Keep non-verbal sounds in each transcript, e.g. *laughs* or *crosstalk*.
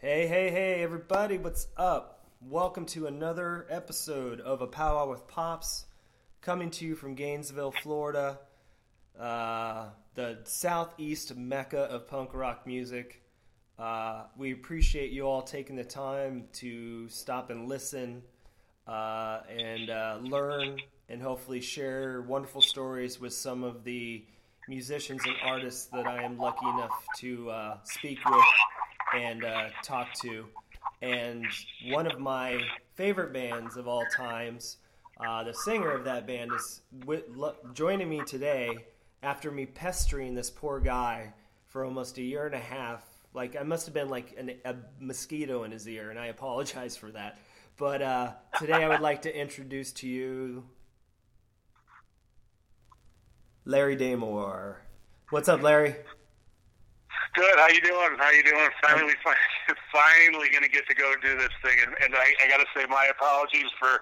Hey, hey, hey, everybody, what's up? Welcome to another episode of A Powwow with Pops, coming to you from Gainesville, Florida, uh, the southeast mecca of punk rock music. Uh, we appreciate you all taking the time to stop and listen uh, and uh, learn and hopefully share wonderful stories with some of the musicians and artists that I am lucky enough to uh, speak with and uh, talk to. And one of my favorite bands of all times, uh, the singer of that band, is wi- lo- joining me today after me pestering this poor guy for almost a year and a half. Like, I must have been like an, a mosquito in his ear, and I apologize for that. But uh, today I would like to introduce to you Larry Damore. What's up, Larry? Good. How you doing? How you doing? Finally, *laughs* finally going to get to go do this thing, and, and I, I got to say my apologies for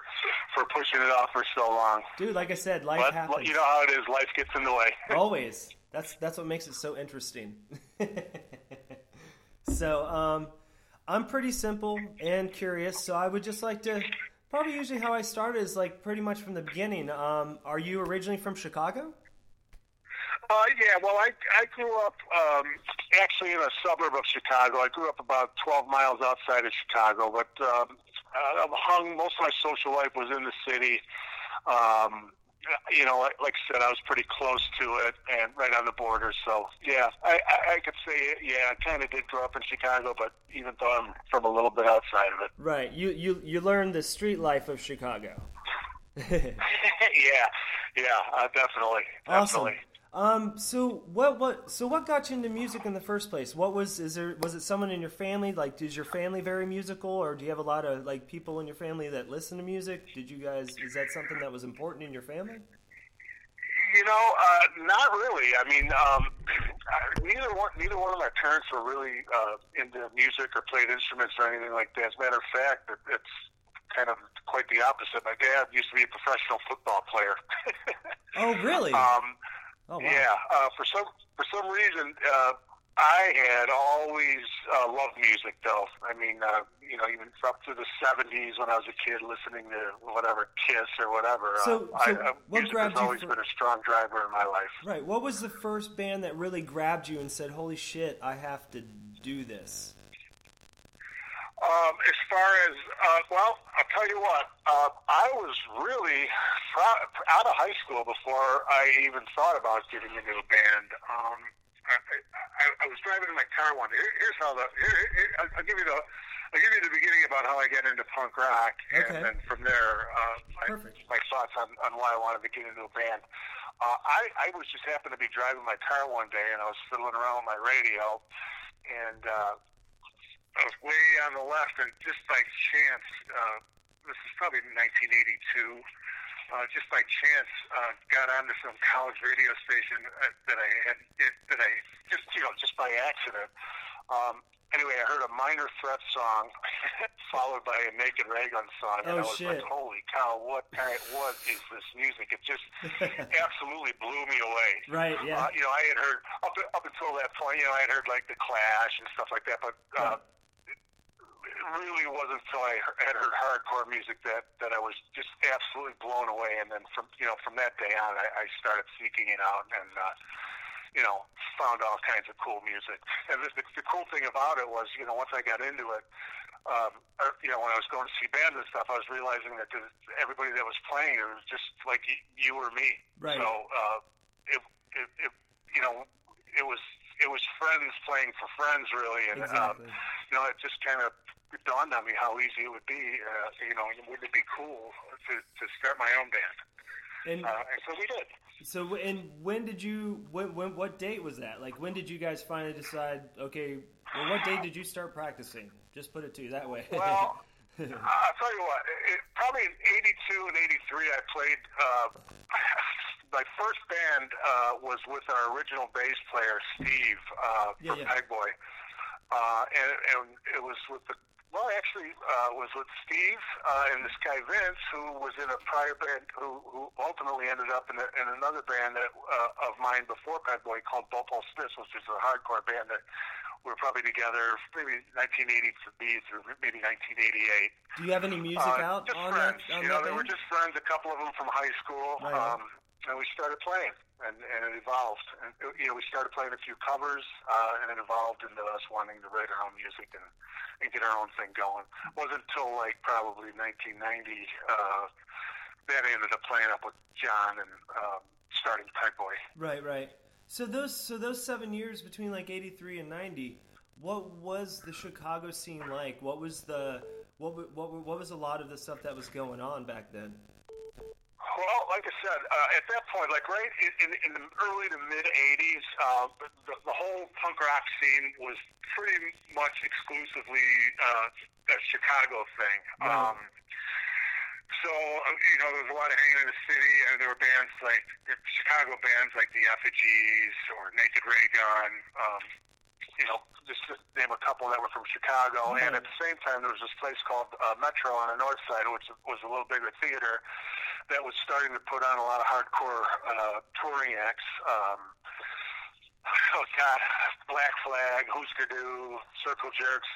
for pushing it off for so long. Dude, like I said, life But happens. you know how it is. Life gets in the way. *laughs* Always. That's that's what makes it so interesting. *laughs* so, um, I'm pretty simple and curious. So I would just like to probably usually how I started is like pretty much from the beginning. Um, are you originally from Chicago? Uh, yeah. Well, I I grew up um, actually in a suburb of Chicago. I grew up about 12 miles outside of Chicago, but um, uh, hung most of my social life was in the city. Um, you know, like, like I said, I was pretty close to it and right on the border. So yeah, I, I, I could say yeah, I kind of did grow up in Chicago, but even though I'm from a little bit outside of it. Right. You you you learned the street life of Chicago. *laughs* *laughs* yeah, yeah, uh, definitely, Awesome. Um, so what what so what got you into music in the first place? What was is there was it someone in your family? Like is your family very musical or do you have a lot of like people in your family that listen to music? Did you guys is that something that was important in your family? You know, uh, not really. I mean, um, neither one neither one of my parents were really uh, into music or played instruments or anything like that. As a matter of fact, it, it's kind of quite the opposite. My dad used to be a professional football player. *laughs* Oh, really? um, oh, wow. Yeah, uh, for some for some reason, uh, I had always uh, loved music. Though I mean, uh, you know, even up to the '70s when I was a kid, listening to whatever Kiss or whatever. So- uh, so I, uh, what music grabbed has always for- been a strong driver in my life. Right. What was the first band that really grabbed you and said, "Holy shit, I have to do this"? Um, as far as uh, well, I'll tell you what. Uh, I was really fr- out of high school before I even thought about getting into a band. Um, I, I, I was driving in my car one day. Here, here's how the. Here, here, I'll I'll give you the. I'll give you the beginning about how I got into punk rock, Okay. and then from there, uh, my, my thoughts on, on why I wanted to get into a band. Uh, I, I was just happened to be driving my car one day, and I was fiddling around with my radio, and uh, I was way on the left, and just by chance, uh, this is probably 1982. Uh, just by chance, uh, got onto some college radio station uh, that I had that I just you know just by accident. Um, anyway, I heard a Minor Threat song *laughs* followed by a Naked Raygun song, and Oh, I was shit. like, "Holy cow! What kind? What is this music?" It just *laughs* absolutely blew me away. Right. Yeah. Uh, you know, I had heard up up until that point. You know, I had heard like the Clash and stuff like that, but uh, it really wasn't until I had heard hardcore music that that I was just absolutely blown away. And then from you know from that day on, I, I started seeking it out and. Uh, you know, found all kinds of cool music. And the, the, the cool thing about it was, you know, once I got into it, um, you know, when I was going to see bands and stuff, I was realizing that the, everybody that was playing, it was just like you or me. Right. So, uh, it, it, it, you know, it was it was friends playing for friends, really, and um, you know, it just kind of dawned on me how easy it would be. Uh, you know, wouldn't it be cool to to start my own band? And Uh, and so we did. So, and when did you? When, when? What date was that? Like, when did you guys finally decide? Okay, well, what date did you start practicing? Just put it to you that way. Well, *laughs* I'll tell you what. It, probably in '82 and '83, I played. Uh, *laughs* my first band uh, was with our original bass player Steve uh, Yeah, from yeah. Pegboy, uh, and, and it was with the. Well, actually, uh, was with Steve uh, and this guy Vince, who was in a prior band, who, who ultimately ended up in, a, in another band that, uh, of mine before Pegboy called Bhopal Stiffs, which is a hardcore band that we were probably together maybe 1983 through maybe 1988. Do you have any music Uh, out just on friends. that? On you know, that they were just friends. A couple of them from high school, Right on. um, and we started playing, and, and it evolved. And you know, we started playing a few covers, uh, and it evolved into us wanting to write our own music and, and get our own thing going. It wasn't until like probably 1990 uh, that I ended up playing up with John and um, starting Pegboy. Right, right. So those so those seven years between like eighty three and ninety, what was the Chicago scene like? What was the what what what was a lot of the stuff that was going on back then? Said, uh, at that point, like right in, in, the early to mid '80s, uh, the, the whole punk rock scene was pretty much exclusively uh, a Chicago thing. Right. Um, so uh, you know, there was a lot of hanging in the city, and there were bands like Chicago bands like the Effigies or Naked Raygun. Um, you know, just to name a couple that were from Chicago. And at the same time, there was this place called uh, Metro on the north side, which was a little bigger theater that was starting to put on a lot of hardcore uh, touring acts. Um, *laughs* oh God, Black Flag, Husker Du, Circle Jerks,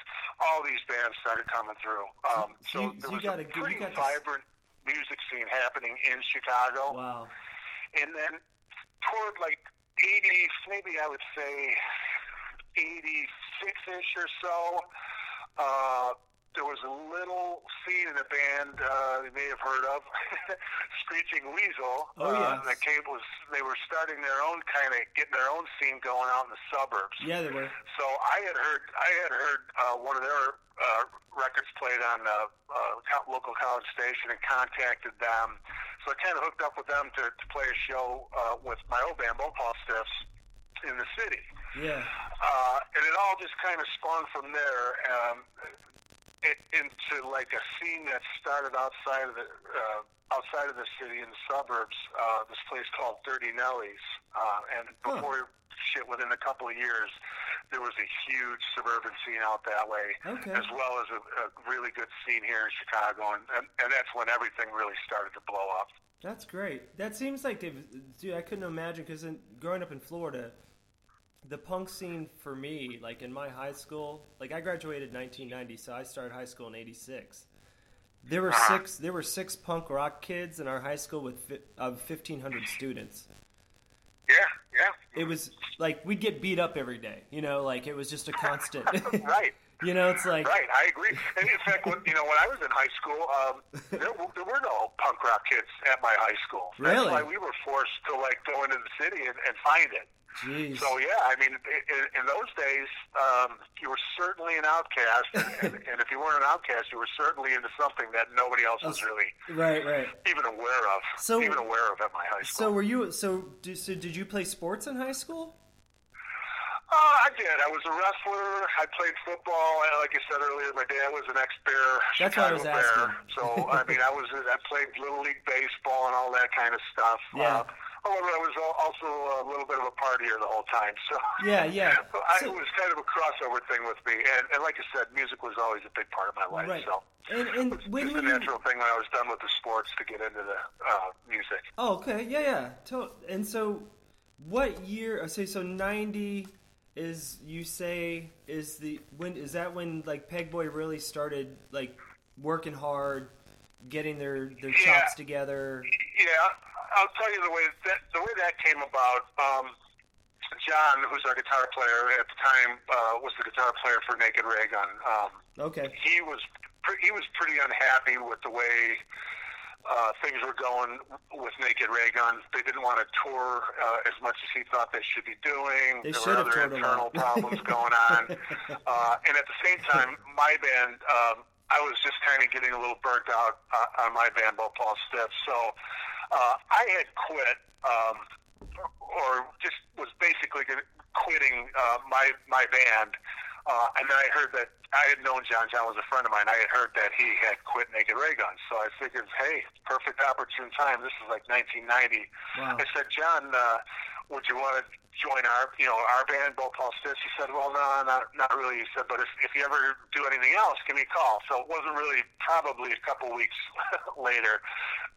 all these bands started coming through. Um, So you- there you was a pretty s- vibrant music scene happening in Chicago. Wow. And then toward like 80, maybe I would say 86-ish or so, uh, there was a little scene in a band uh, you may have heard of, *laughs* Screeching Weasel. Oh, uh, yes. that came was they were starting their own kind of getting their own scene going out in the suburbs. Yeah, they were. So I had heard I had heard uh, one of their uh, records played on a uh, co- local college station and contacted them. So I kind of hooked up with them to, to play a show uh, with my old band, Bhopal Stiffs, in the city. Yeah. Uh, and it all just kind of spawned from there um, it, *laughs* into like a scene that started outside of the uh, outside of the city in the suburbs. Uh, this place called Dirty Nellies, uh, and Huh. before shit, within a couple of years, there was a huge suburban scene out that way, Okay. as well as a, a really good scene here in Chicago, and, and, and that's when everything really started to blow up. That's great. That seems like they've. Dude, I couldn't imagine because growing up in Florida, the punk scene for me, like in my high school, like I graduated 1990, so I started high school in '86. There were six. There were six punk rock kids in our high school with of 1,500 students. Yeah, yeah. It was like we'd get beat up every day. You know, like it was just a constant. *laughs* Right. You know, it's like Right, I agree. And in fact, when, you know, when I was in high school, um, there, there were no punk rock kids at my high school. Really? That's why we were forced to like go into the city and, and find it. Jeez. So yeah, I mean, in, in those days, um, you were certainly an outcast, *laughs* and, and if you weren't an outcast, you were certainly into something that nobody else was really Right, right. even aware of. So- even aware of at my high school. So were you? So, do, so did you play sports in high school? Uh, I did. I was a wrestler. I played football. And Like I said earlier, my dad was an ex-Bear, That's what I Chicago was Bear. asking. So *laughs* I mean, I was I played little league baseball and all that kind of stuff. Yeah. Uh, however, I was also a little bit of a partier the whole time. So Yeah, yeah. *laughs* I, So- it was kind of a crossover thing with me. And, and like I said, music was always a big part of my life. Right. So And and when it's a were you? natural thing when I was done with the sports to get into the uh, music. Oh, okay. Yeah, yeah. And so, what year? uh, Say so. Ninety is you say is the when is that when like Pegboy really started like working hard, getting their their Yeah. chops together. Yeah, I'll tell you the way that the way that came about. Um, John, who's our guitar player at the time, uh, was the guitar player for Naked Raygun. Um, Okay. he was pre- he was pretty unhappy with the way uh, things were going with Naked Raygun. They didn't want to tour uh, as much as he thought they should be doing. They there were other internal problems going on, *laughs* uh, and at the same time, my band. Um, I was just kind of getting a little burnt out uh, on my band, Paul Stiff. So uh, I had quit, um, or just was basically quitting uh, my my band Uh, and then I heard that I had known John. John was a friend of mine. I had heard that he had quit Naked Rayguns. So I figured, hey, perfect opportune time. This is like 1990. Wow. I said, John, uh, would you want to join our, you know, our band, Bo Paul Stitz? He said, well, no, not, not really. He said, but if, if you ever do anything else, give me a call. So it wasn't really probably a couple weeks *laughs* later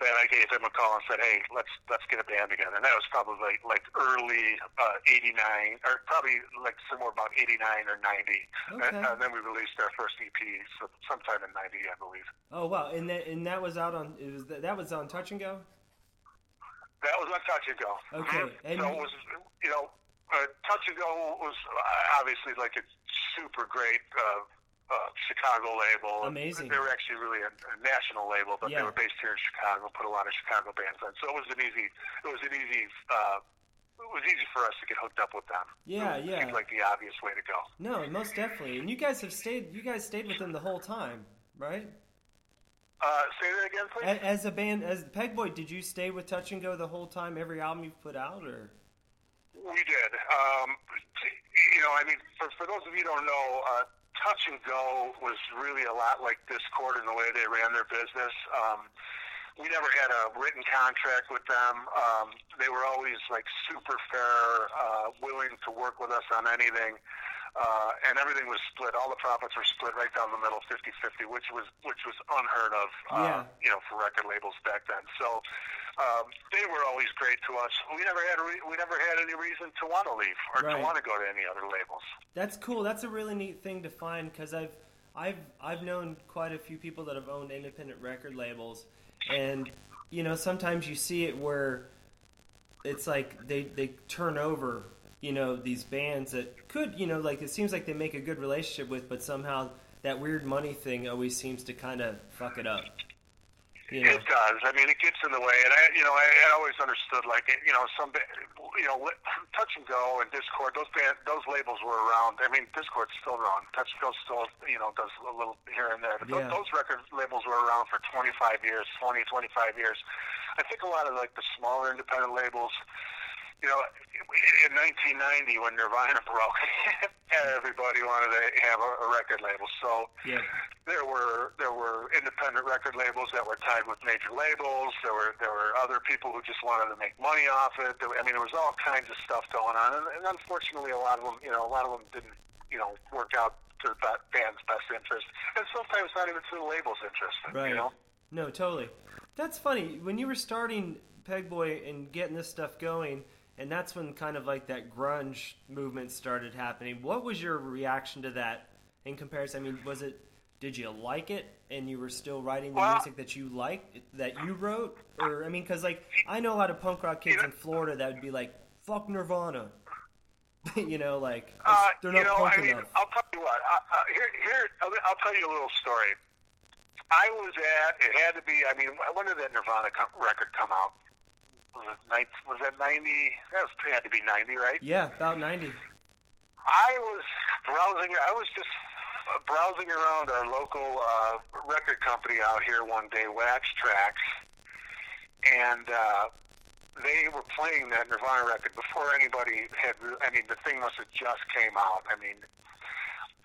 that I gave him a call and said, hey, let's let's get a band together. And that was probably like, like early uh, 89, or probably like somewhere about 89 or 90. Okay. And, and then we released our first EP so sometime in 90, I believe. Oh wow, and that and that was out on it was that was on Touch and Go. That was on Touch and Go. Okay, Mhm. and- so it was, you know, uh, Touch and Go was uh, obviously like a super great uh, uh, Chicago label. Amazing. They were actually really a, a national label, but Yeah. they were based here in Chicago. Put a lot of Chicago bands on, so it was an easy. It was an easy. Uh, it was easy for us to get hooked up with them. Yeah, it yeah. Seemed like the obvious way to go. No, most definitely. And you guys have stayed. You guys stayed with them the whole time, right? Uh, say that again, please. As a band, as Pegboy, did you stay with Touch and Go the whole time? Every album you've put out, or We did. Um, you know, I mean, for, for those of you who don't know, uh, Touch and Go was really a lot like Dischord in the way they ran their business. Um, we never had a written contract with them. Um, they were always like super fair, uh, willing to work with us on anything. Uh, and everything was split. All the profits were split right down the middle, 50-50, which was which was unheard of, uh, Yeah. you know, for record labels back then. So um, they were always great to us. We never had re- we never had any reason to want to leave or Right. to want to go to any other labels. that's cool. That's a really neat thing to find because I've I've I've known quite a few people that have owned independent record labels, and you know sometimes you see it where it's like they they turn over you know these bands that could you know like it seems like they make a good relationship with, but somehow that weird money thing always seems to kind of fuck it up. You know. It does. I mean, it gets in the way, and I, you know, I, I always understood like, you know, some, you know, *laughs* Touch and Go and Dischord, those band, those labels were around. I mean, Dischord's still around. Touch and Go still, you know, does a little here and there. But Yeah. those, those record labels were around for 25 years, 20, 25 years. I think a lot of like the smaller independent labels, you know, in 1990 when Nirvana *laughs* broke, everybody wanted to have a, a record label. So Yeah. there were there were independent record labels that were tied with major labels. There were there were other people who just wanted to make money off it. There, I mean, there was all kinds of stuff going on, and, and unfortunately, a lot of them, you know, a lot of them didn't, you know, work out to the band's best interest, and sometimes not even to the label's interest. Right. You know. No, totally. That's funny. When you were starting Pegboy and getting this stuff going, and that's when kind of like that grunge movement started happening. What was your reaction to that in comparison? I mean, was it did you like it and you were still writing the Well- music that you liked that you wrote or I mean cuz like I know a lot of punk rock kids in Florida that would be like fuck Nirvana. *laughs* you know, like Uh, they're not you know, punk I mean, enough. I'll tell you what. Uh, uh, here, here, I'll, I'll tell you a little story. I was at. It had to be. I mean, when did that Nirvana record come out? Was it night? Was that ninety? That was, had to be ninety, right? Yeah, about 90. I was browsing. I was just uh, browsing around our local uh, record company out here one day, Wax Trax, and uh, they were playing that Nirvana record before anybody had. I mean, the thing must have just came out. I mean,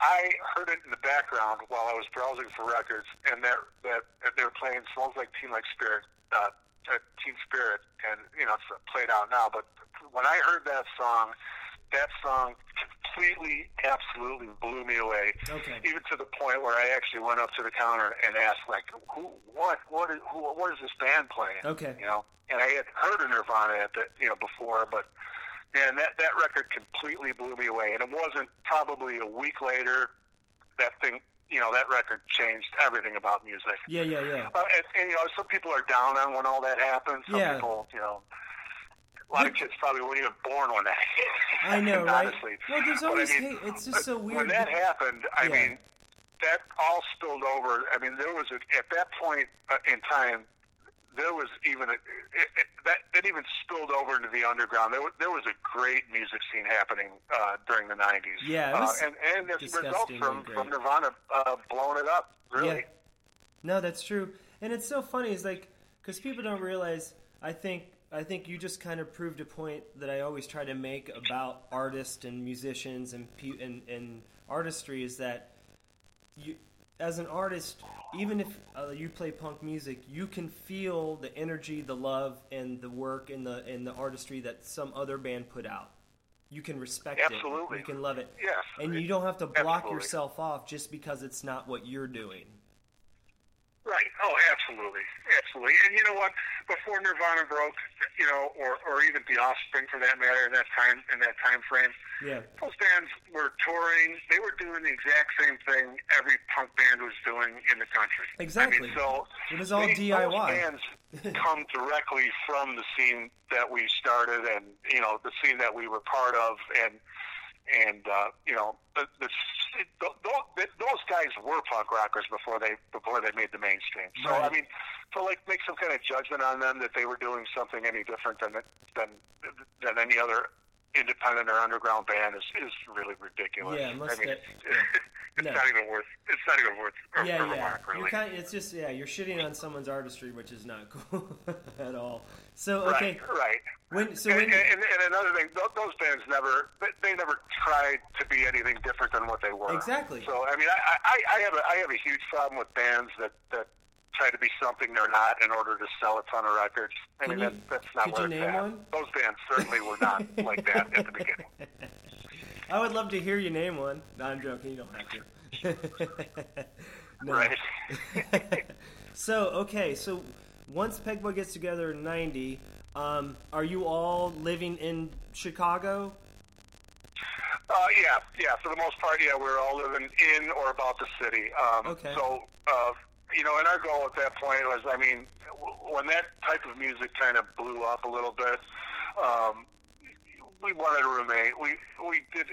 I heard it in the background while I was browsing for records, and that that they were playing "Smells Like Teen Like Spirit." Uh, uh, Teen Spirit, and you know it's played out now. But when I heard that song, that song completely, absolutely blew me away. Okay. Even to the point where I actually went up to the counter and asked, like, who, what, what is, who, what is this band playing? Okay. You know, and I had heard of Nirvana at the, you know, before, but man, that that record completely blew me away. And it wasn't probably a week later that thing, you know, that record changed everything about music. Yeah, yeah, yeah. Uh, and, and you know, some people are down on when all that happens. Some Yeah. people, you know, a lot of kids probably weren't even born when that. *laughs* I know, right? honestly. Well, there's But I always mean, hate. It's just so weird. When that happened, I Yeah. mean, that all spilled over. I mean, there was a, at that point uh, in time, there was even a, it, it, that it even spilled over into the underground. There was, there was a great music scene happening uh, during the '90s. Yeah, uh, and and a result from great. from Nirvana uh, blowing it up. Really. Yeah. No, that's true. And it's so funny. It's like because people don't realize. I think I think you just kind of proved a point that I always try to make about artists and musicians and and, and artistry is that you, as an artist, even if uh, you play punk music, you can feel the energy, the love, and the work and the and the artistry that some other band put out. You can respect Absolutely. it. You can love it. Yes. And you don't have to block Absolutely. yourself off just because it's not what you're doing. Right. Oh, absolutely, absolutely. And you know what? Before Nirvana broke, you know, or or even The Offspring for that matter, in that time in that time frame, Yeah. those bands were touring. They were doing the exact same thing every punk band was doing in the country. Exactly. I mean, so It was all DIY. Those bands *laughs* come directly from the scene that we started, and you know, the scene that we were part of, and and uh, you know, the, the, it, those, those guys were punk rockers before they before they made the mainstream. So Right. I mean, to like make some kind of judgment on them that they were doing something any different than than than any other independent or underground band is is really ridiculous. Yeah, I mean, *laughs* it's No. not even worth it's not even worth a, yeah, a yeah. remark, You're really. kind it's just yeah, you're shitting on someone's artistry, which is not *laughs* cool at all. So okay, Right, right. when so and, when and, and another thing, those bands never they- they never tried to be anything different than what they were. Exactly. So I mean, I, I, I have a I have a huge problem with bands that that try to be something they're not in order to sell a ton of records. I mean, that, that's not where it's at. one? Those bands certainly were not *laughs* like that at the beginning. I would love to hear you name one. No, I'm joking. You don't have to. *laughs* no. Right. *laughs* so okay, so once Pegboy gets together in '90, um, are you all living in Chicago? Uh, yeah, yeah. For the most part, yeah, we're all living in or about the city. Um, Okay. So, uh, you know, and our goal at that point was, I mean, when that type of music kind of blew up a little bit, um, we wanted to remain. We we did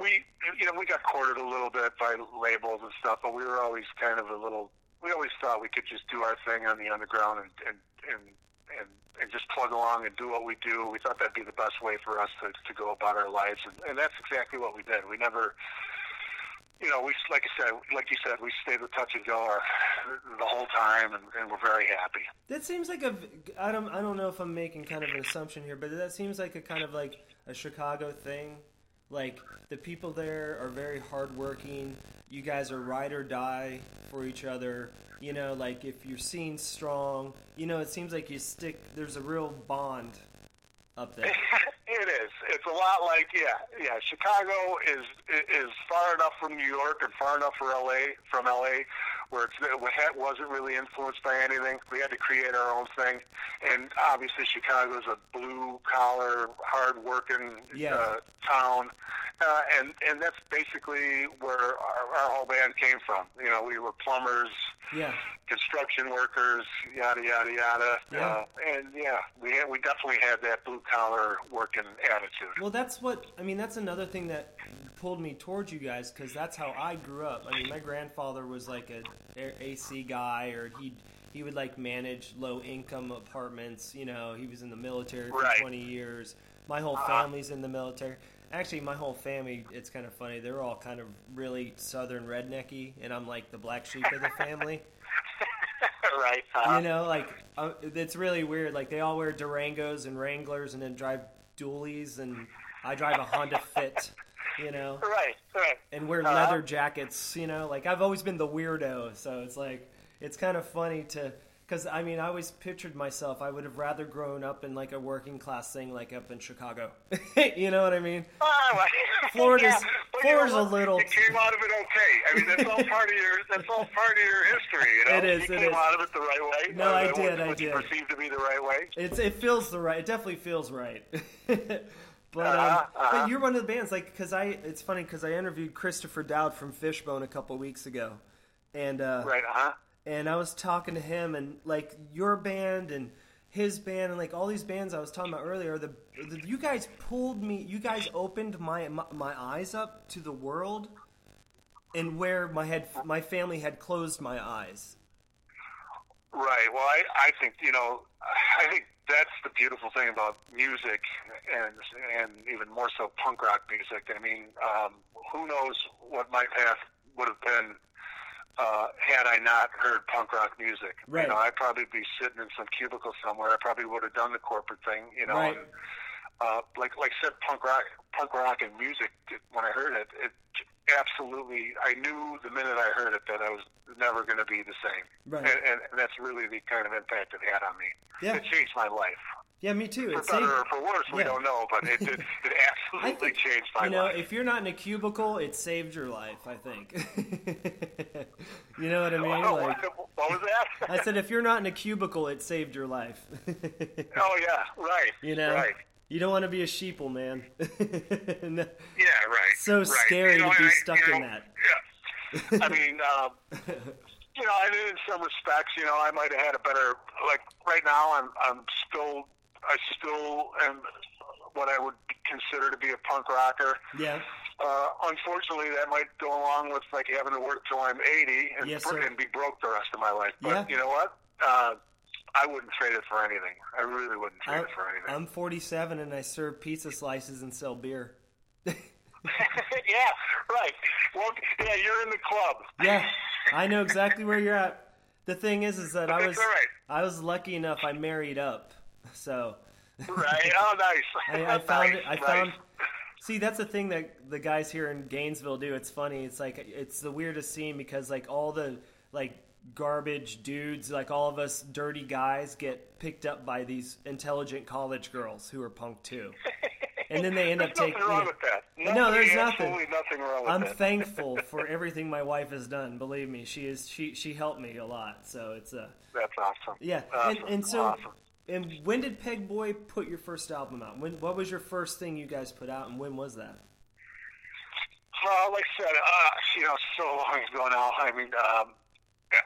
we you know we got courted a little bit by labels and stuff, but we were always kind of a little. We always thought we could just do our thing on the underground and and and and, and just plug along and do what we do. We thought that'd be the best way for us to to go about our lives, and, and that's exactly what we did. We never. You know, we like I said, like you said, we stayed with Touch and Go the whole time, and, and we're very happy. That seems like a. I don't. I don't know if I'm making kind of an assumption here, but that seems like a kind of like a Chicago thing. Like the people there are very hardworking. You guys are ride or die for each other. You know, like if you're seen strong, you know, it seems like you stick. There's a real bond up there. *laughs* it is. It's a lot like yeah, yeah. Chicago is is far enough from New York and far enough from LA from LA, where it's, it wasn't really influenced by anything. We had to create our own thing, and obviously Chicago is a blue collar, hard working Yeah. uh, town. Uh, and and that's basically where our, our whole band came from. You know, we were plumbers, Yeah. construction workers, yada yada yada. Yeah. Uh, and yeah, we had, we definitely had that blue collar working attitude. Well, that's what I mean. That's another thing that pulled me towards you guys because that's how I grew up. I mean, my grandfather was like a AC guy, or he he would like manage low income apartments. You know, he was in the military for Right. twenty years. My whole Uh-huh. family's in the military. Actually, my whole family. It's kind of funny. They're all kind of really southern rednecky, and I'm like the black sheep of the family. *laughs* right. Uh, you know, like uh, it's really weird. Like they all wear Durangos and Wranglers, and then drive dualies, and I drive a Honda Fit. You know, Right. Right. and wear Uh-huh. leather jackets. You know, like I've always been the weirdo, so it's like it's kind of funny to. Because I mean, I always pictured myself. I would have rather grown up in like a working class thing, like up in Chicago. *laughs* you know what I mean? Well, *laughs* Florida's- yeah, but you know Florida's a little You came out of it okay. I mean, that's all *laughs* part of your. That's all part of your history. You know, It is, You it came is. out of it the right way. No, uh, I did, I what did. perceived to be the right way. It's it feels the right. It definitely feels right. But um, Uh-huh, uh-huh. but you're one of the bands like because I. It's funny because I interviewed Christopher Dowd from Fishbone a couple weeks ago, and uh, Right. Uh huh. and I was talking to him and like your band and his band and like all these bands I was talking about earlier. The, the you guys pulled me. You guys opened my, my my eyes up to the world, and where my head my family had closed my eyes. Right. Well, I, I think you know, I think that's the beautiful thing about music, and and even more so punk rock music. I mean, um, who knows what my path would have been uh, had I not heard punk rock music. Right. You know, I'd probably be sitting in some cubicle somewhere. I probably would have done the corporate thing. You know, Right. and, uh, like like I said, punk rock, punk rock and music. When I heard it, it absolutely. I knew the minute I heard it that I was never going to be the same. Right. And, and, and that's really the kind of impact it had on me. Yeah. It changed my life. Yeah, me too. For It's better or for worse, we don't know, but it did, *laughs* it absolutely think, changed my life. you know, life. if you're not in a cubicle, it saved your life. I think. *laughs* you know what I mean? Oh, Like, what, what was that? *laughs* I said, if you're not in a cubicle, it saved your life. oh yeah, right. you know, right. You don't want to be a sheeple, man. *laughs* No. Yeah, right. So right. scary You know, to be I- stuck you in know, that. Yeah. I mean, um, *laughs* you know, and in some respects, you know, I might have had a better. Like right now, I'm I'm still I still am what I would consider to be a punk rocker. Yeah, Uh, unfortunately, that might go along with like having to work till I'm 80 and, Yes, and be broke the rest of my life. But Yeah. you know what? Uh, I wouldn't trade it for anything. I really wouldn't trade I'm, it for anything. I'm 47 and I serve pizza slices and sell beer. *laughs* yeah, right. Well, yeah, you're in the club. Yeah, I know exactly where you're at. The thing is, is that I was right. I was lucky enough. I married up, so Right. Oh, nice. *laughs* I, I found nice, it. I nice. found. See, that's the thing that the guys here in Gainesville do. It's funny. It's like it's the weirdest scene because like all the like garbage dudes, like all of us dirty guys, get picked up by these intelligent college girls who are punk too, and then they end up taking. nothing wrong with that. No, there's nothing. Nothing wrong with I'm that. thankful *laughs* for everything my wife has done. Believe me, she is she she helped me a lot. So it's a That's awesome. yeah. Awesome. And and so awesome. and when did Pegboy put your first album out? When what was your first thing you guys put out, and when was that? Well, like I said, uh, you know, so long ago now. I mean, um,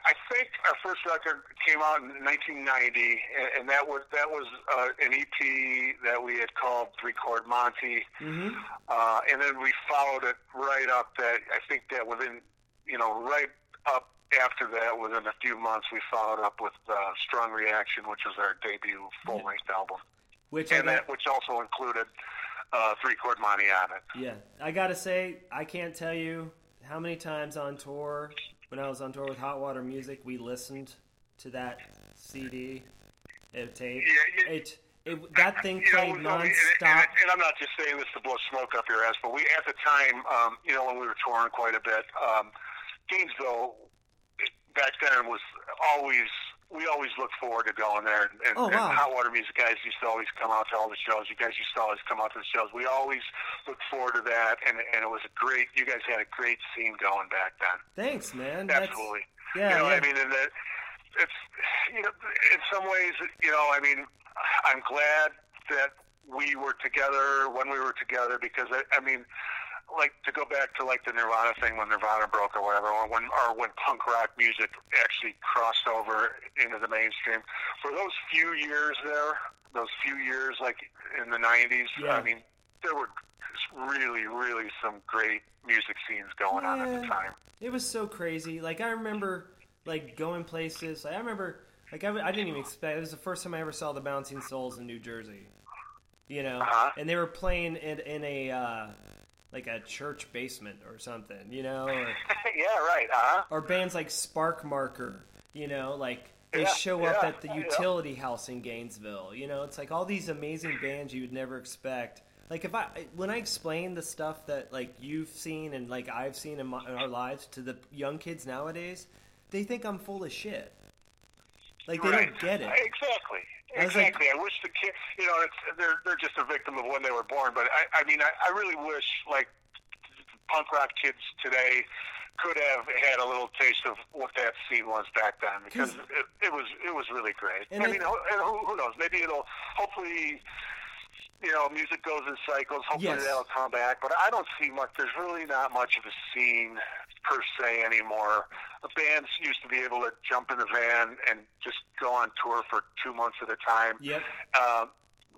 I think our first record came out in 1990, and, and that was that was uh, an EP that we had called Three Chord Monty, Mm-hmm. uh, and then we followed it right up. That I think that within, you know, right up after that, within a few months, we followed up with uh, Strong Reaction, which was our debut full length album, Which and that which also included uh, Three Chord Monty on it. yeah, I gotta say, I can't tell you how many times on tour when I was on tour with Hot Water Music, we listened to that CD, uh, tape. Yeah, yeah. It, it that thing You know, played we- and, and, nonstop. and I'm not just saying this to blow smoke up your ass, but we at the time, um, you know, when we were touring quite a bit, um, Gainesville back then was always we always look forward to going there, and, and, Oh, wow. and hot water music guys used to always come out to all the shows. You guys used to always come out to the shows. We always look forward to that, and and it was a great. You guys had a great scene going back then. Thanks, man. That's, Absolutely. Yeah, you know, yeah. I mean, and that it's you know, in some ways, you know, I mean, I'm glad that we were together when we were together because I, I mean, like to go back to like the Nirvana thing when Nirvana broke or whatever, or when or when punk rock music actually crossed over into the mainstream. For those few years there, those few years like in the '90s, Yeah. I mean, there were really, really some great music scenes going on at the time. It was so crazy. Like I remember, like going places. Like, I remember, like I, I didn't even expect. It was the first time I ever saw the Bouncing Souls in New Jersey. You know, Uh-huh. and they were playing in, in a uh, like a church basement or something. You know, or, *laughs* yeah, right. Uh huh. or bands like Sparkmarker. You know, like they Yeah, show up at the yeah. utility house in Gainesville. You know, it's like all these amazing bands you would never expect. Like if I when I explain the stuff that like you've seen and like I've seen in, my, in our lives to the young kids nowadays, they think I'm full of shit. Like they right. don't get it. Exactly. Was like- Exactly. I wish the kid, you know, it's, they're they're just a victim of when they were born. But I, I mean, I, I really wish like punk rock kids today could have had a little taste of what that scene was back then because 'Cause- it, it was it was really great. I mean, who, and who, who knows? Maybe it'll hopefully. You know, music goes in cycles. Hopefully Yes. that'll come back. But I don't see much. There's really not much of a scene per se anymore. The bands used to be able to jump in the van and just go on tour for two months at a time. Yep. Uh,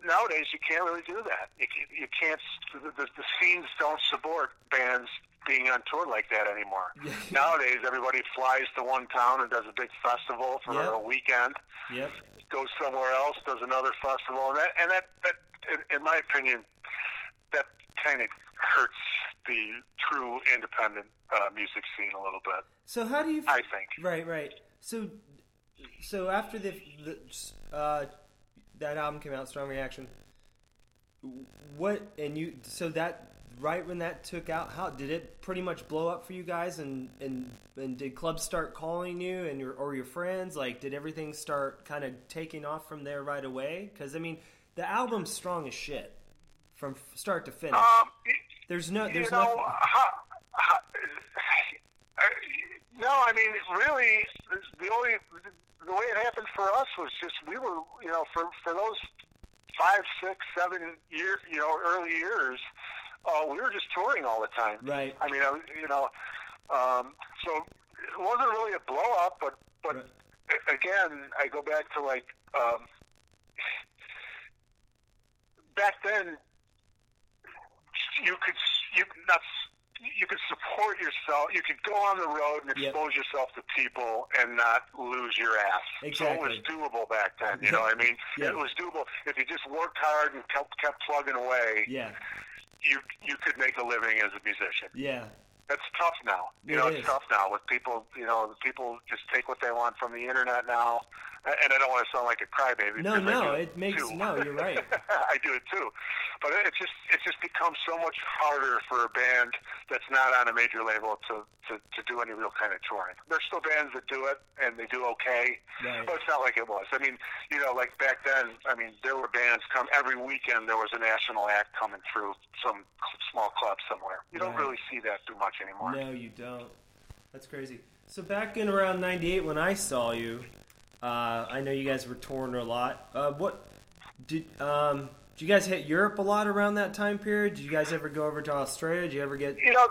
nowadays, you can't really do that. You, you can't. The, the, the scenes don't support bands being on tour like that anymore. Yeah. *laughs* Nowadays, everybody flies to one town and does a big festival for Yep. a weekend. Yep. Goes somewhere else, does another festival, and that, and that, that in, in my opinion, that kind of hurts the true independent uh, music scene a little bit. So how do you? I think. Right, right. So, so after the, the uh, that album came out, Strong Reaction. What and you? So that right when that took out, how did it pretty much blow up for you guys? And and and did clubs start calling you and your or your friends? Like, did everything start kind of taking off from there right away? Because I mean, the album's strong as shit from start to finish. Um, there's no, there's you know, nothing. how, how, uh, no, I mean, really, the only the way it happened for us was just we were, you know, for for those five, six, seven year, you know, early years, uh, we were just touring all the time. Right. I mean, I, you know, um, so it wasn't really a blow up, but but Right. again, I go back to like um, back then. You could you not you could support yourself. You could go on the road and Yep. expose yourself to people and not lose your ass. So it was doable back then. You know what I mean? Yeah. It was doable if you just worked hard and kept kept plugging away. Yeah, You you could make a living as a musician. yeah, That's tough now. You It know, is. it's tough now with people. You know, people just take what they want from the internet now. And I don't want to sound like a crybaby. No, no, do it makes- too. no, you're right. *laughs* I do it too, but it just it just becomes so much harder for a band that's not on a major label to to, to do any real kind of touring. There's still bands that do it and they do okay, Right. but it's not like it was. I mean, you know, like back then. I mean, there were bands come every weekend. There was a national act coming through some small club somewhere. You don't really see that too much anymore. No, you don't. That's crazy. So back in around '98 when I saw you, uh, I know you guys were touring a lot. Uh, what did um, did you guys hit Europe a lot around that time period? Did you guys ever go over to Australia? Did you ever get? You know,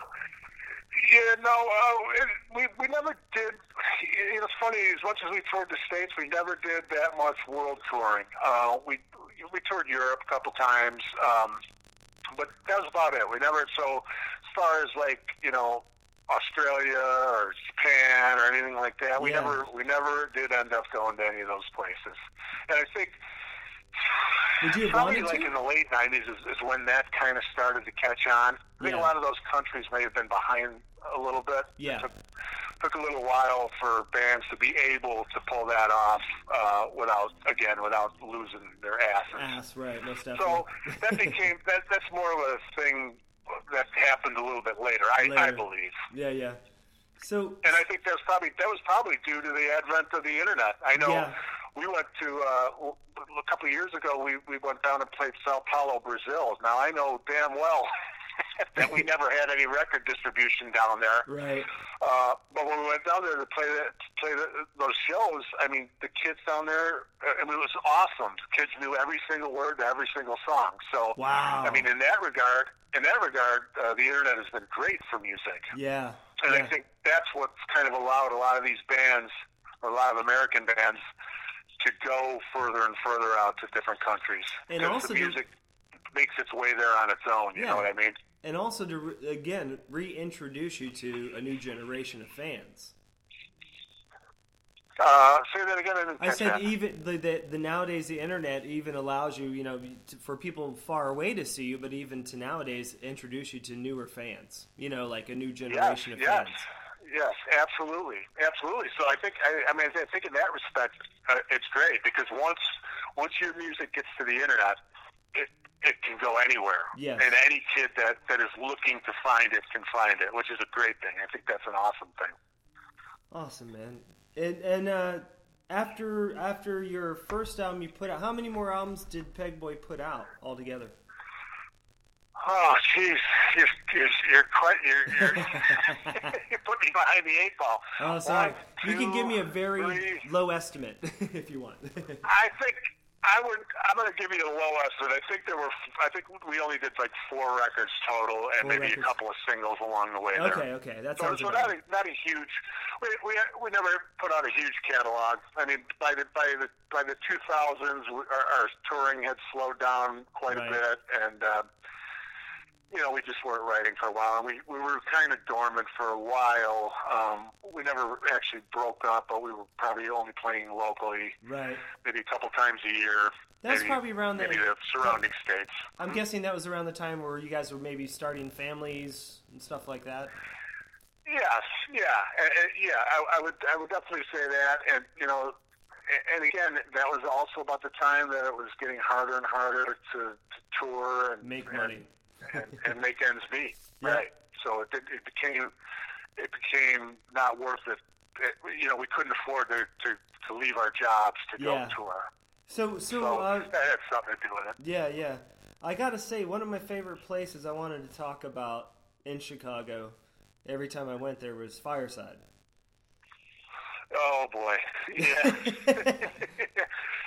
yeah, no, uh, it, we we never did. You know, it's funny. As much as we toured the states, we never did that much world touring. Uh, we we toured Europe a couple times, um, but that was about it. We never. So as far as like you know. Australia or Japan or anything like that. We Yeah. never we never did end up going to any of those places. And I think Would you probably like to? in the late nineties is, is when that kind of started to catch on. I think Yeah. a lot of those countries may have been behind a little bit. Yeah. It took, took a little while for bands to be able to pull that off uh, without again without losing their asses. Ass, right? Most definitely. So that became *laughs* that that's more of a thing that happened a little bit later, I, I believe. yeah, yeah. So And I think that's probably that was probably due to the advent of the internet. I know Yeah. we went to uh, a couple of years ago. We we went down and played Sao Paulo, Brazil. Now I know damn well *laughs* that we never had any record distribution down there. right, Uh, but when we went down there to play that, to play the, those shows, I mean, the kids down there, uh, I mean, it was awesome. The kids knew every single word to every single song. So, Wow. I mean, in that regard, in that regard, uh, the internet has been great for music. yeah, And yeah. I think that's what's kind of allowed a lot of these bands, a lot of American bands, to go further and further out to different countries. And also the music makes its way there on its own. You Yeah. know what I mean? And also to re- again reintroduce you to a new generation of fans. Uh, say that again. I, I said that. even the, the the nowadays the internet even allows you you know to, for people far away to see you, but even to nowadays introduce you to newer fans. You know, like a new yes, generation of yes, fans. yes, absolutely, absolutely. So I think, I, I mean, I think in that respect, uh, it's great because once once your music gets to the internet, it it can go anywhere, Yes. and any kid that that is looking to find it can find it, which is a great thing. I think that's an awesome thing. Awesome, man. And and uh, after after your first album you put out, how many more albums did Pegboy put out altogether? Oh, jeez, you're, you're, you're quite, you're, you're, *laughs* you put me behind the eight ball. Oh, sorry. One, you can give me a very three. low estimate *laughs* if you want. *laughs* I think I would. I'm going to give you the low estimate. I think there were. I think we only did like four records total, and Four maybe records. a couple of singles along the way. okay, there. okay, that So, sounds so not a, not a huge. We, we we never put out a huge catalog. I mean, by the by the by the 2000s, we, our, our touring had slowed down quite Right. a bit, and uh, you know, we just weren't writing for a while, and we we were kind of dormant for a while. Um, we never actually broke up, but we were probably only playing locally, Right. maybe a couple times a year. That's maybe, probably around the. maybe the surrounding states. I'm guessing that was around the time where you guys were maybe starting families and stuff like that. Yes, yeah, yeah. I, I would, I would definitely say that, and you know, and again, that was also about the time that it was getting harder and harder to, to tour and Make money. and, *laughs* and make ends meet. Yeah. Right. So it, it became, it became not worth it. it. You know, we couldn't afford to to, to leave our jobs to go Yeah. tour. So, so, So uh, that had something to do with it. yeah, yeah. I gotta say, one of my favorite places I wanted to talk about in Chicago, every time I went there, was Fireside. Oh boy. *laughs* Yeah.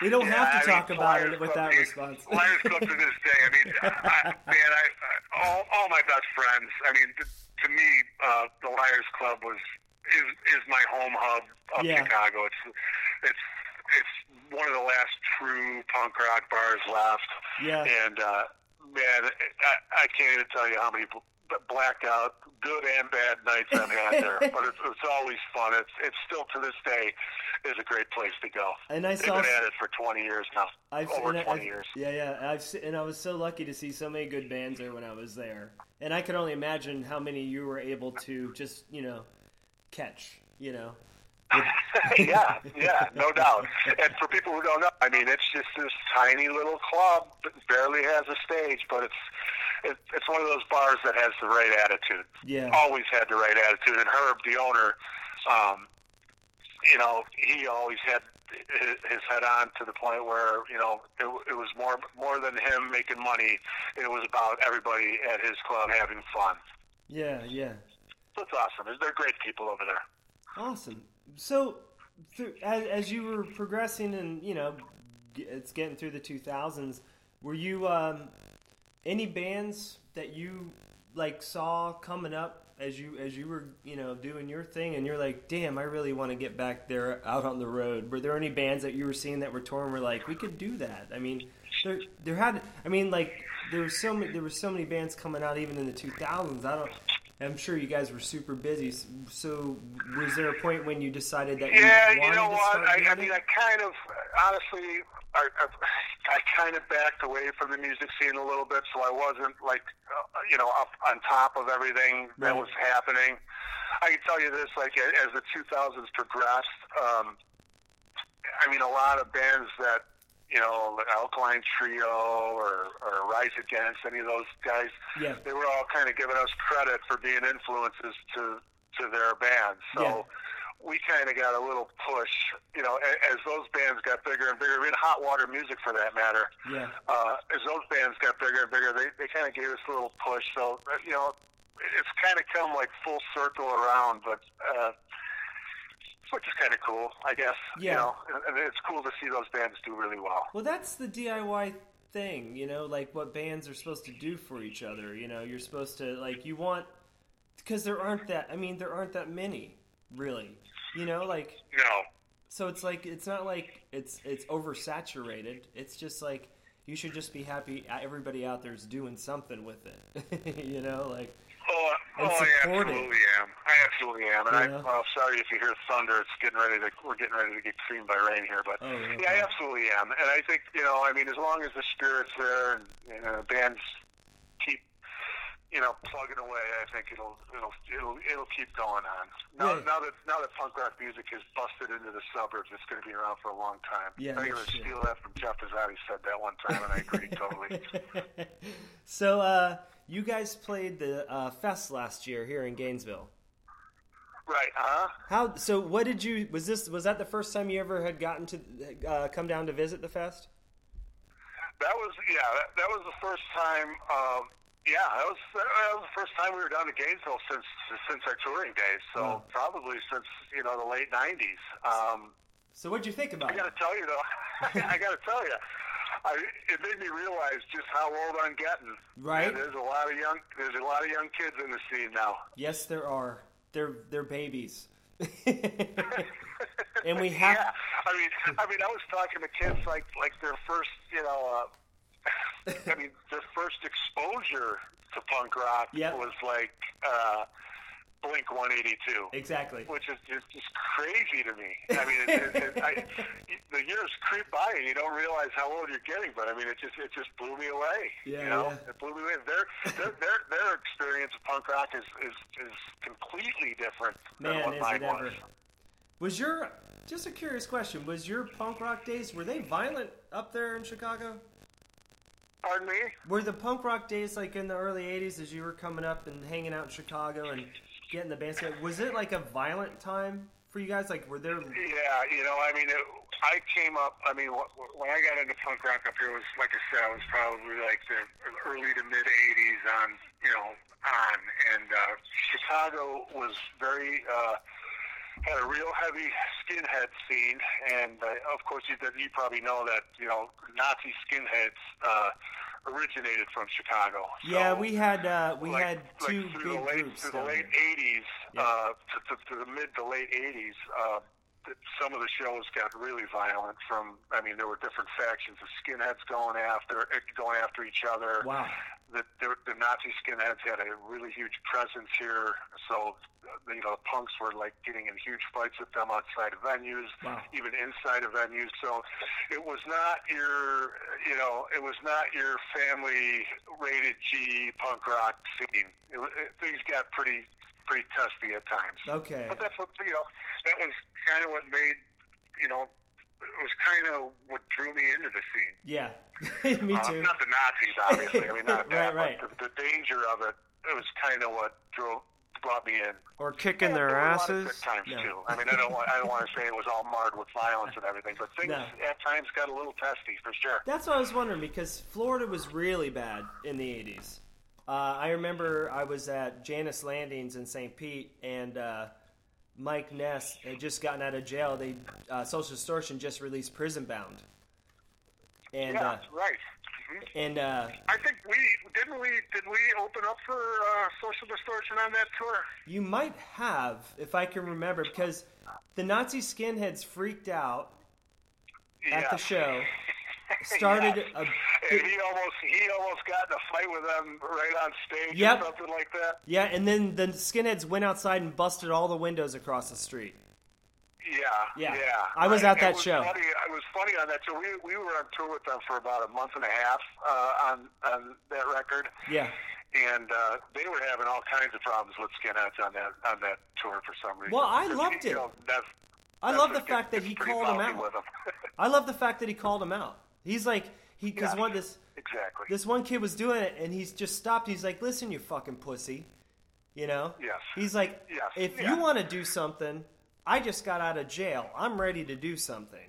We don't Yeah, have to I mean, talk about Flyers it with Club that response. Liars Club to this day. I mean, *laughs* I, man, I, I all, all my I mean, to, to me, uh, the Liars Club was is is my home hub of Yeah. Chicago. It's it's it's one of the last true punk rock bars left. Yeah. And uh, man, I, I can't even tell you how many blackout, good and bad nights I've had there. *laughs* but it's, it's always fun. It's it's still to this day is a great place to go. And I They've been at it for 20 years now. I've over and I- 20 I've- years. Yeah, yeah. I've and I was so lucky to see so many good bands there when I was there, and I can only imagine how many you were able to just you know catch. You know. *laughs* yeah, yeah, no doubt. And for people who don't know, I mean, it's just this tiny little club that barely has a stage, but it's it, it's one of those bars that has the right attitude. Yeah. Always had the right attitude. And Herb, the owner, um, you know, he always had his head on to the point where you know it, it was more more than him making money. It was about everybody at his club having fun. Yeah, yeah. So it's awesome. They're great people over there. Awesome. So, through, as, as you were progressing and you know, it's getting through the 2000s, were you um, any bands that you like saw coming up as you as you were you know doing your thing and you're like, damn, I really want to get back there out on the road. Were there any bands that you were seeing that were touring? Were like, we could do that. I mean, there there had. I mean, like there was so many there were so many bands coming out even in the 2000s. I don't. I'm sure you guys were super busy. So, was there a point when you decided that Yeah, you you know to what? I, I mean, I kind of, honestly, I, I, I kind of backed away from the music scene a little bit, so I wasn't like, uh, you know, up on top of everything that Right. was happening. I can tell you this, like, as the 2000s progressed, um, I mean, a lot of bands that, you know, the Alkaline Trio or, or Rise Against, any of those guys, Yeah. they were all kind of giving us credit for being influences to to their bands. So Yeah. We kind of got a little push, you know, as those bands got bigger and bigger. I mean, Hot Water Music, for that matter. Yeah. Uh, as those bands got bigger and bigger, they they kind of gave us a little push. So uh, you know, it's kind of come like full circle around, but. Uh, which is kind of cool, I guess. Yeah. You know, and, and it's cool to see those bands do really well. Well, that's the DIY thing, you know, like what bands are supposed to do for each other. You know, you're supposed to like you want because there aren't that. I mean, there aren't that many, really. You know, like No. so it's like it's not like it's it's oversaturated. It's just like you should just be happy everybody out there is doing something with it. *laughs* you know, like Oh, uh, And oh, I absolutely am. I absolutely am. And Yeah. I, well, sorry if you hear thunder. It's getting ready to. We're getting ready to get creamed by rain here, but Oh, yeah, yeah, I absolutely am. And I think you know, I mean, as long as the spirit's there and you know, bands keep you know plugging away, I think it'll it'll it'll it'll keep going on. Now, Yeah. now that now that punk rock music has busted into the suburbs, it's going to be around for a long time. Yeah, I think I'm going to steal that from Jeff Pezzati. Said that one time, and I agree *laughs* totally. *laughs* so uh, you guys played the uh, fest last year here in Gainesville. Right? Huh? How? So what did you? Was this? Was that the first time you ever had gotten to uh, come down to visit the fest? That was yeah. That, that was the first time. Um, yeah, that was that was the first time we were down to Gainesville since since our touring days. So Wow. probably since you know the late '90s. Um, So what'd you think about I got to tell you though, *laughs* I got to tell you, I, it made me realize just how old I'm getting. Right. And there's a lot of young there's a lot of young kids in the scene now. Yes, there are. They're they're babies. *laughs* and we have yeah, I mean, I mean, I was talking to kids like like their first, you know, uh, *laughs* I mean, their first exposure to punk rock Yep. was like uh, Blink 182. Exactly. Which is just, just crazy to me. I mean, it, it, it, I, *laughs* the years creep by and you don't realize how old you're getting. But I mean, it just it just blew me away. Yeah, you know, yeah. it blew me away. Their their their, their experience of punk rock is is, is completely different than Man, what is mine it ever. was. Was your just a curious question? Was your punk rock days were they violent up there in Chicago? Pardon me. Were the punk rock days like in the early '80s as you were coming up and hanging out in Chicago and getting the bands together? Was it like a violent time for you guys? Like, were there? Yeah, you know, I mean, it, I came up. I mean, wh- wh- when I got into punk rock up here, it was like I said, I was probably like the early to mid '80s on, you know, on, and uh, Chicago was very. Uh, had a real heavy skinhead scene, and uh, of course, you, you probably know that you know Nazi skinheads uh, originated from Chicago. Yeah, we had uh, we like, had two like through big the late, groups. through the late '80s Yeah. uh, to, to, to the mid to late '80s. Uh, some of the shows got really violent. From I mean, there were different factions of skinheads going after eh, going after each other. Wow. The, the, the Nazi skinheads had a really huge presence here, so you know the punks were like getting in huge fights with them outside of venues, Wow. even inside of venues. So it was not your, you know, it was not your family rated G punk rock scene. It, it, things got pretty pretty testy at times. Okay. But that's what you know. That was kind of what made you know. It was kind of what drew me into the scene. Yeah. *laughs* Me Uh, too. not the Nazis, obviously. I mean, not *laughs* that, Right, right. but the, the danger of it. It was kind of what drove brought me in. Or kicking Yeah, their there were a lot of asses. good times No. too. I mean, I don't want I don't want to say it was all marred with violence and everything, but things No. at times got a little testy for sure. That's what I was wondering because Florida was really bad in the 80s. Uh, I remember I was at Jannus Landings in St. Pete, and uh, Mike Ness had just gotten out of jail. They uh, Social Distortion just released Prison Bound, and yeah, uh, right. hmm and uh, I think we didn't we did we open up for uh, Social Distortion on that tour? you might have, if I can remember, because the Nazi skinheads freaked out at yeah. the show. *laughs* *laughs* Started Yes. a big- he almost he almost got in a fight with them right on stage Yep. or something like that. yeah, and then the skinheads went outside and busted all the windows across the street. Yeah, Yeah. yeah. I was at that was show. Funny, it was funny on that. So we we were on tour with them for about a month and a half uh, on on that record, Yeah. and uh, they were having all kinds of problems with skinheads on that on that tour for some reason. Well, I *laughs* loved he- it. You know, that's, I that's love the fact that he called him mouthy out. *laughs* I love the fact that he called him out. He's like he because Yeah. one this exactly. this one kid was doing it and he's just stopped. He's like, "Listen, you fucking pussy," you know. Yes. He's like, Yes. "If Yeah. you want to do something, I just got out of jail. I'm ready to do something."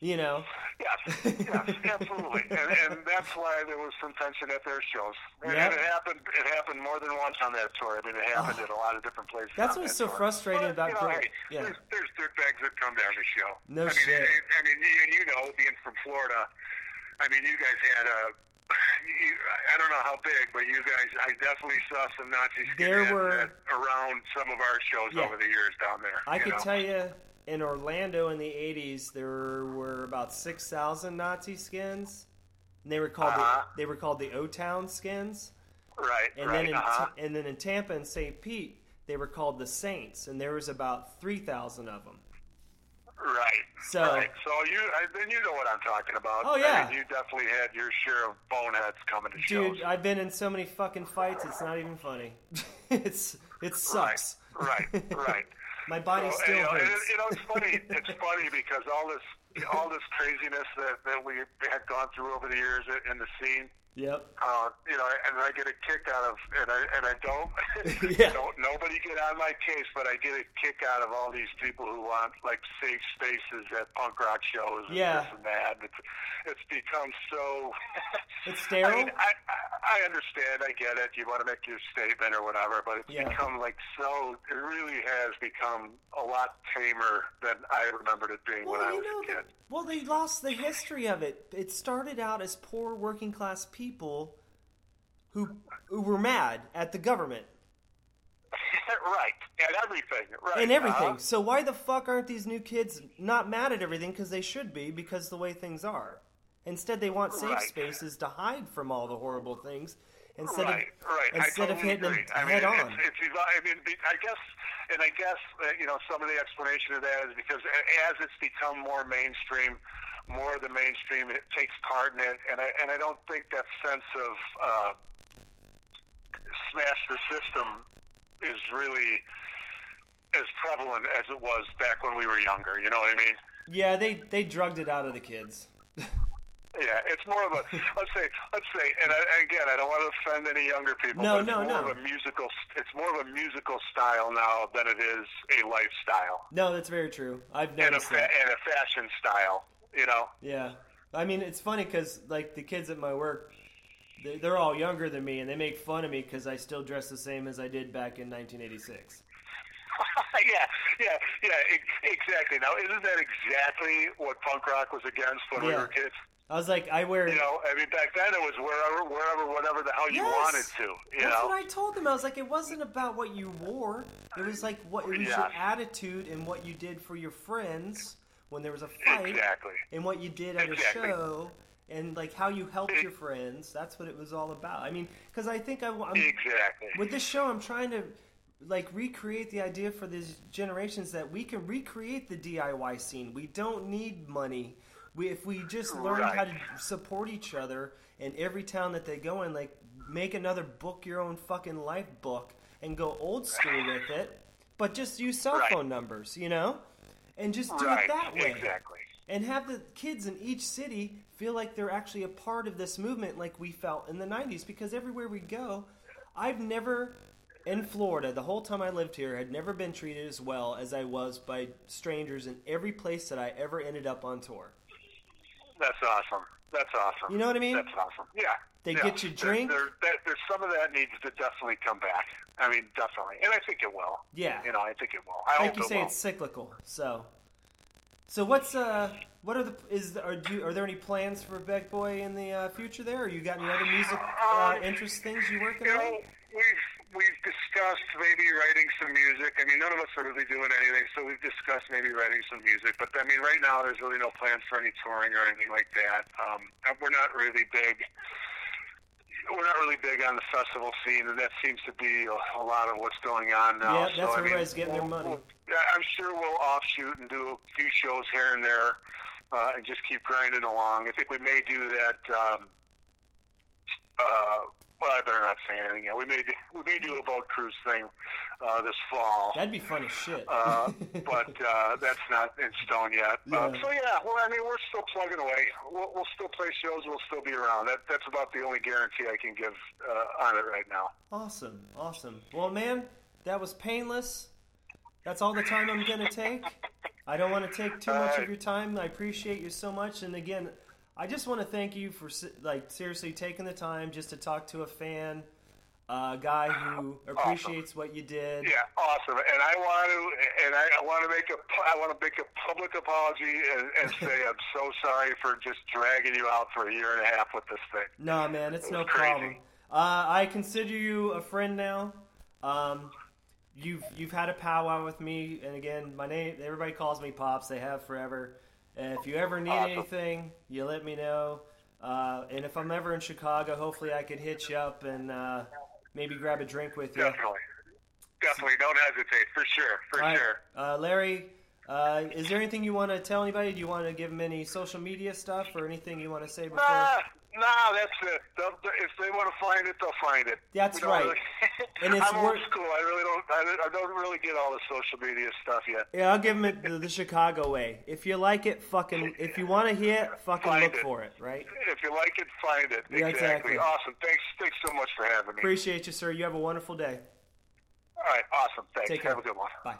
You know. Yes, yes, absolutely, *laughs* and, and that's why there was some tension at their shows. And, Yeah. and it happened. It happened more than once on that tour. I mean, it happened at a lot of different places. That's what's that so tour. frustrating But, about you know, Greg. hey, Yeah. There's, there's dirtbags that come down the show. No I mean, shit. and- I mean, you- and you know, being from Florida, I mean, you guys had a. *sighs* You, I don't know how big, but you guys, I definitely saw some Nazi There were- around some of our shows Yeah. over the years down there. I could know? tell you in Orlando in the 80s there were about 6,000 Nazi skins. And they were called Uh-huh. the, they were called the O-Town skins. Right, And right. then in uh-huh. and then in Tampa and St. Pete they were called the Saints and there was about 3,000 of them. Right. So- right. So you I, then you know what I'm talking about. Oh, I yeah. mean, you definitely had your share of boneheads coming to Dude, shows. I've been in so many fucking fights it's not even funny. *laughs* it's it sucks. Right. *laughs* Right. Right. My body So, still you know, and, hurts. you know, it's funny. *laughs* It's funny because all this, all this craziness that, that we had gone through over the years in the scene, Yep. uh, you know, and I get a kick out of, and I and I don't, *laughs* *laughs* Yeah. don't nobody get on my case, but I get a kick out of all these people who want like safe spaces at punk rock shows and Yeah. this and that. It's it's become so. *laughs* It's I mean, I, I I understand. I get it. You want to make your statement or whatever, but it's Yeah. become like so. It really has become a lot tamer than I remembered it being when I was know, a kid. the- well, they lost the history of it. It started out as poor working class people who who were mad at the government *laughs* right, and everything. Right, and everything. uh-huh. So why the fuck aren't these new kids not mad at everything? Because they should be, because the way things are. Instead, they want safe Right. spaces to hide from all the horrible things instead right, of right. instead I of hitting agree. them I head mean, on. It's, it's, I mean, I guess, and I guess uh, you know some of the explanation of that is because as it's become more mainstream, more of the mainstream it takes part in it, and I and I don't think that sense of uh, smash the system is really as prevalent as it was back when we were younger. You know what I mean? yeah, they they drugged it out of the kids. *laughs* Yeah, it's more of a let's say let's say, and I, again, I don't want to offend any younger people. No, but it's no, more no. Of a musical, it's more of a musical style now than it is a lifestyle No, that's very true. I've and a noticed fa- that. and a fashion style. You know, Yeah, I mean it's funny because like the kids at my work, they- they're all younger than me, and they make fun of me because I still dress the same as I did back in 1986. *laughs* yeah, yeah, yeah, exactly. Now, isn't that exactly what punk rock was against when we were kids? I was like, I wear. You know, I mean, back then it was wherever, wherever, whatever the hell you Yes. wanted to. You That's know, what I told them. I was like, it wasn't about what you wore. It was like what it was your attitude and what you did for your friends when there was a fight, exactly. and what you did at Exactly. a show, and like how you helped your friends. That's what it was all about. I mean, because I think I, am Exactly. with this show, I'm trying to like recreate the idea for these generations that we can recreate the DIY scene. We don't need money. We, if we just learn Right. how to support each other in every town that they go in, like make another book your own fucking life book and go old school with it, but just use cell Right. phone numbers, you know, and just do right. it that way Exactly. and have the kids in each city feel like they're actually a part of this movement like we felt in the 90s because everywhere we go i've never in florida the whole time i lived here had never been treated as well as i was by strangers in every place that i ever ended up on tour That's awesome. That's awesome. You know what I mean? That's awesome. Yeah. They yeah. get you drink. There, there, there's some of that needs to definitely come back. I mean, definitely, and I think it will. Yeah. You know, I think it will. I like you it say will. it's cyclical so so what's uh what are the is are do are there any plans for Pegboy in the uh, future there? Or you got any other music uh, Um, interest things you working You on? know, we've we've discussed maybe writing some music. I mean, none of us are really doing anything, so we've discussed maybe writing some music. But I mean, right now there's really no plans for any touring or anything like that. Um, we're not really big. We're not really big on the festival scene, and that seems to be a, a lot of what's going on now. Yeah, that's so, I where mean, everybody's getting their we'll- money. we'll- yeah, I'm sure we'll offshoot and do a few shows here and there, uh, and just keep grinding along. I think we may do that. Um, uh, well, I better not say anything. yet. we may do, we may do a boat cruise thing uh, this fall, That'd be fun as shit. uh, but uh, that's not in stone yet. Um, Yeah. so yeah, well, I mean, we're still plugging away. We'll, we'll still play shows. We'll still be around. That that's about the only guarantee I can give uh, on it right now. Awesome, awesome. Well, man, that was painless. That's all the time I'm gonna take. I don't want to take too much of your time. I appreciate you so much, and again, I just want to thank you for like seriously taking the time just to talk to a fan, a guy who appreciates what you did. Yeah, awesome. And I want to, and I, want to make a, I want to make a public apology and, and *laughs* say I'm so sorry for just dragging you out for a year and a half with this thing. No, man, it's It no crazy. problem. Uh, I consider you a friend now. Um, you've you've had a powwow with me, and again, my name. Everybody calls me Pops. They have forever. And if you ever need Awesome. anything, you let me know. Uh, and if I'm ever in Chicago, hopefully I could hit you up and uh, maybe grab a drink with you. Definitely, definitely. Don't hesitate. For sure. For right. sure. Uh, Larry, uh, is there anything you want to tell anybody? Do you want to give them any social media stuff or anything you want to say before? Nah, nah, that's it. They'll, if they want to find it, they'll find it. That's right. Really, *laughs* And *laughs* it's I'm old worth- school. I really don't. I, I don't really get all the social media stuff yet. Yeah, I'll give them it the, the Chicago way. If you like it, fucking. If you want to hear it, fucking Find look it. for it, right? If you like it, find it. Yeah, exactly. Awesome. Thanks. Thanks so much for having me. Appreciate you, sir. You have a wonderful day. All right. Awesome. Thanks. Take care. Have a good one. Bye.